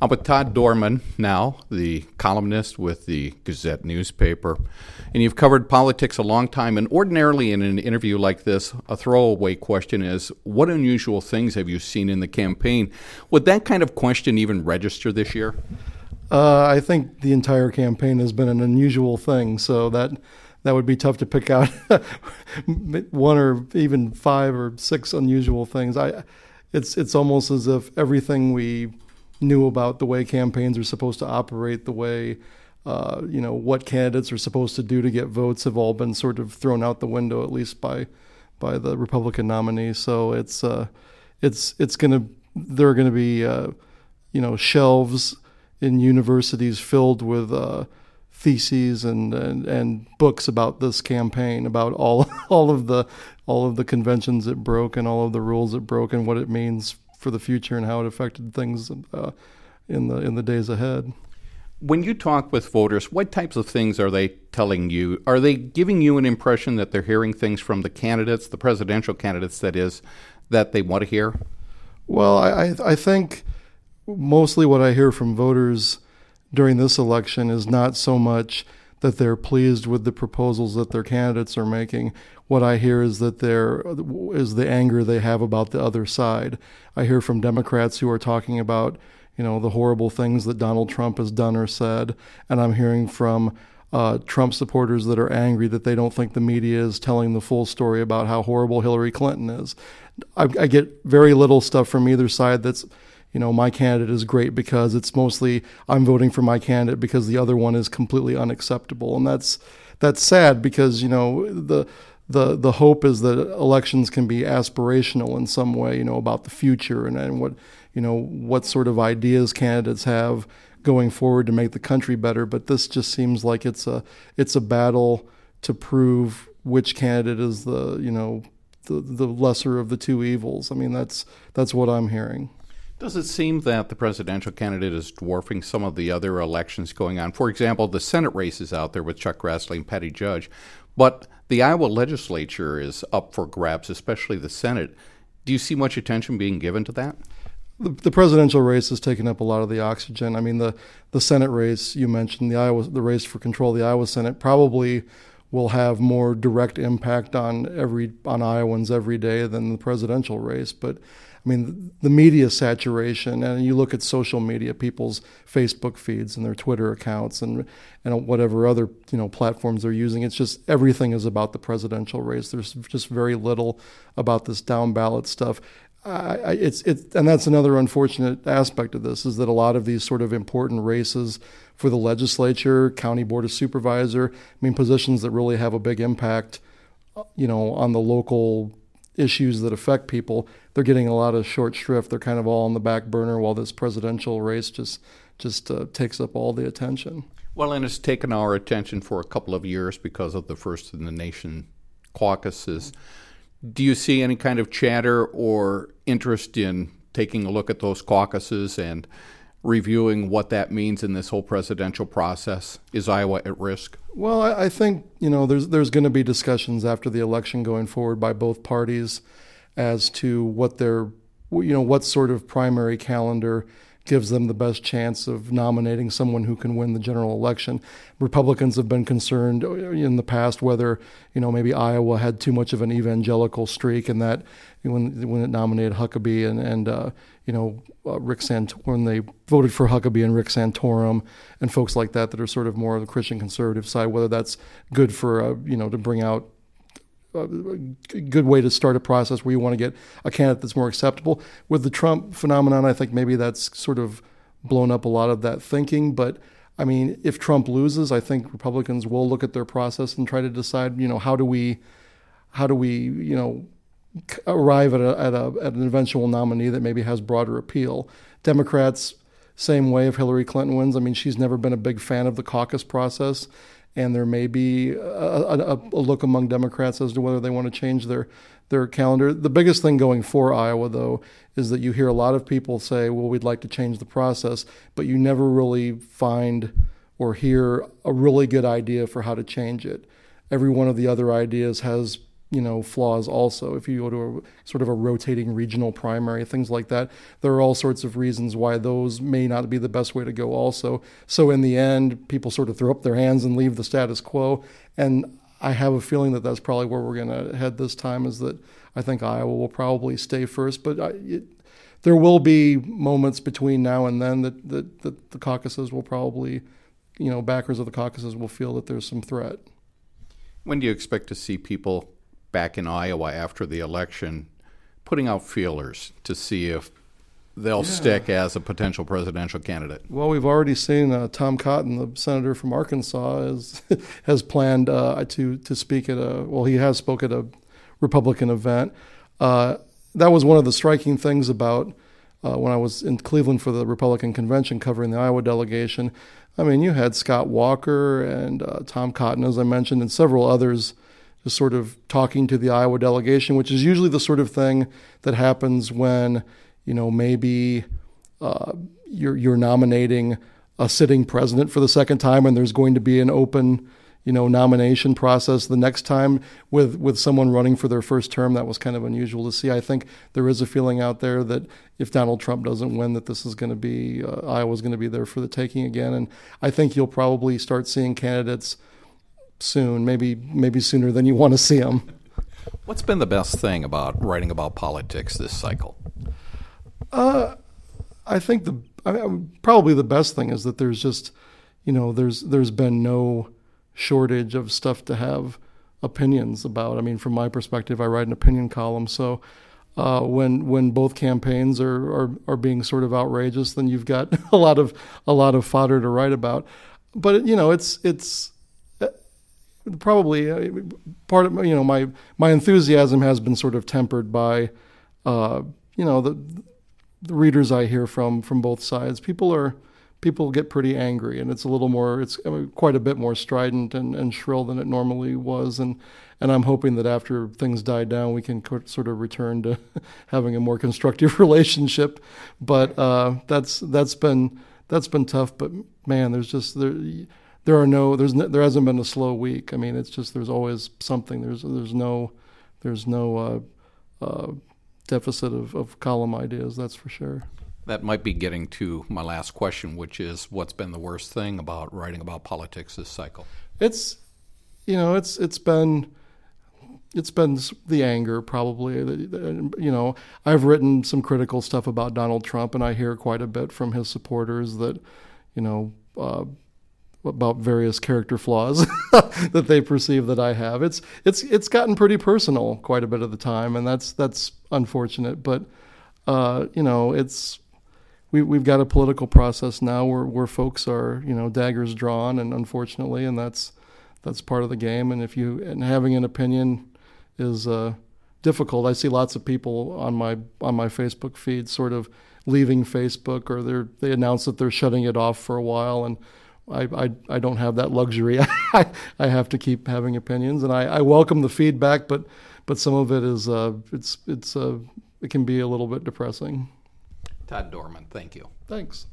I'm with Todd Dorman now, the columnist with the Gazette newspaper. And you've covered politics a long time. And ordinarily, in an interview like this, a throwaway question is What unusual things have you seen in the campaign? Would that kind of question even register this year? Uh, I think the entire campaign has been an unusual thing. So that that would be tough to pick out one or even five or six unusual things. I, it's it's almost as if everything we knew about the way campaigns are supposed to operate, the way uh, you know what candidates are supposed to do to get votes, have all been sort of thrown out the window, at least by by the Republican nominee. So it's uh, it's it's gonna there are gonna be uh, you know shelves in universities filled with uh, theses and, and, and books about this campaign, about all all of the all of the conventions it broke and all of the rules it broke and what it means for the future and how it affected things uh, in the in the days ahead. When you talk with voters, what types of things are they telling you? Are they giving you an impression that they're hearing things from the candidates, the presidential candidates, that is, that they want to hear? Well, I I think mostly what I hear from voters during this election is not so much that they're pleased with the proposals that their candidates are making. What I hear is that there is the anger they have about the other side. I hear from Democrats who are talking about, you know, the horrible things that Donald Trump has done or said, and I'm hearing from uh, Trump supporters that are angry that they don't think the media is telling the full story about how horrible Hillary Clinton is. I, I get very little stuff from either side that's you know, my candidate is great because it's mostly I'm voting for my candidate because the other one is completely unacceptable, and that's that's sad because you know the the the hope is that elections can be aspirational in some way, you know, about the future and, and what you know what sort of ideas candidates have going forward to make the country better. But this just seems like it's a it's a battle to prove which candidate is the you know the the lesser of the two evils. I mean that's that's what I'm hearing. Does it seem that the presidential candidate is dwarfing some of the other elections going on? For example, the Senate race is out there with Chuck Grassley and Patty Judge, but the Iowa legislature is up for grabs, especially the Senate. Do you see much attention being given to that? The, the, presidential race has taken up a lot of the oxygen. I mean, the, the Senate race you mentioned, the Iowa, the race for control of the Iowa Senate, probably will have more direct impact on every on Iowans every day than the presidential race. But I mean, the media saturation, and you look at social media, people's Facebook feeds and their Twitter accounts, and and whatever other you know platforms they're using. It's just everything is about the presidential race. There's just very little about this down ballot stuff. I, it's it, and that's another unfortunate aspect of this is that a lot of these sort of important races for the legislature, county board of supervisor, I mean, positions that really have a big impact, you know, on the local issues that affect people, they're getting a lot of short shrift. They're kind of all on the back burner while this presidential race just just uh, takes up all the attention. Well, and it's taken our attention for a couple of years because of the First in the Nation caucuses. Do you see any kind of chatter or interest in taking a look at those caucuses and reviewing what that means in this whole presidential process? Is Iowa at risk? Well, I, think you know there's there's going to be discussions after the election going forward by both parties as to what their you know what sort of primary calendar gives them the best chance of nominating someone who can win the general election. Republicans have been concerned in the past whether you know maybe Iowa had too much of an evangelical streak and that when when it nominated Huckabee and and uh, you know uh, Rick Santorum when they voted for Huckabee and Rick Santorum and folks like that that are sort of more on the Christian conservative side whether that's good for uh, you know to bring out a good way to start a process where you want to get a candidate that's more acceptable. With the Trump phenomenon, I think maybe that's sort of blown up a lot of that thinking. But I mean, if Trump loses, I think Republicans will look at their process and try to decide, you know, how do we, how do we, you know, arrive at a, at a at an eventual nominee that maybe has broader appeal. Democrats, same way. If Hillary Clinton wins, I mean, she's never been a big fan of the caucus process and there may be a, a, a, look among Democrats as to whether they want to change their their calendar. The biggest thing going for Iowa, though, is that you hear a lot of people say, "Well, we'd like to change the process," but you never really find or hear a really good idea for how to change it. Every one of the other ideas has you know flaws also. If you go to a sort of a rotating regional primary things like that there are all sorts of reasons why those may not be the best way to go also. So in the end people sort of throw up their hands and leave the status quo. And i have a feeling that that's probably where we're going to head this time is that i think iowa will probably stay first. But I, it, there will be moments between now and then that, that, that the caucuses will probably you know backers of the caucuses will feel that there's some threat. When do you expect to see people back in Iowa after the election putting out feelers to see if they'll yeah. stick as a potential presidential candidate? Well, we've already seen uh, Tom Cotton, the senator from Arkansas, has has planned uh, to to speak at a well, he has spoke at a Republican event. Uh, that was one of the striking things about uh, when I was in Cleveland for the Republican convention covering the Iowa delegation. I mean, you had Scott Walker and uh, Tom Cotton, as I mentioned, and several others just sort of talking to the Iowa delegation, which is usually the sort of thing that happens when, you know, maybe uh, you're, you're nominating a sitting president for the second time and there's going to be an open, you know, nomination process the next time with, with someone running for their first term. That was kind of unusual to see. I think there is a feeling out there that if Donald Trump doesn't win, that this is going to be, uh, Iowa's going to be there for the taking again. And I think you'll probably start seeing candidates – soon, maybe maybe sooner than you want to see them. What's been the best thing about writing about politics this cycle? Uh, I think the I mean, probably the best thing is that there's just you know there's there's been no shortage of stuff to have opinions about. I mean, from my perspective, I write an opinion column, so. Uh, when when both campaigns are, are are being sort of outrageous, then you've got a lot of a lot of fodder to write about. But you know, it's it's probably uh, part of you know my my enthusiasm has been sort of tempered by uh, you know the, the, readers I hear from from both sides. People are people get pretty angry, and it's a little more it's quite a bit more strident and, and shrill than it normally was. And and I'm hoping that after things die down, we can co- sort of return to having a more constructive relationship. But uh, that's that's been that's been tough. But man, there's just there there are no there's no, there hasn't been a slow week. I mean, it's just there's always something. There's there's no there's no uh, uh, deficit of, of column ideas. That's for sure. That might be getting to my last question, which is what's been the worst thing about writing about politics this cycle? It's you know it's it's been it's been the anger probably you know i've written some critical stuff about donald trump and i hear quite a bit from his supporters that you know uh, about various character flaws that they perceive that I have. It's it's it's gotten pretty personal quite a bit of the time, and that's that's unfortunate. But uh, you know, it's we we've got a political process now where where folks are you know daggers drawn, and unfortunately, and that's that's part of the game. And if you and having an opinion is uh, difficult. I see lots of people on my on my Facebook feed sort of leaving Facebook, or they they announce that they're shutting it off for a while and I, I, I don't have that luxury. I, I have to keep having opinions, and I, I welcome the feedback, but but some of it is uh, it's it's uh, it can be a little bit depressing. Todd Dorman, thank you. Thanks.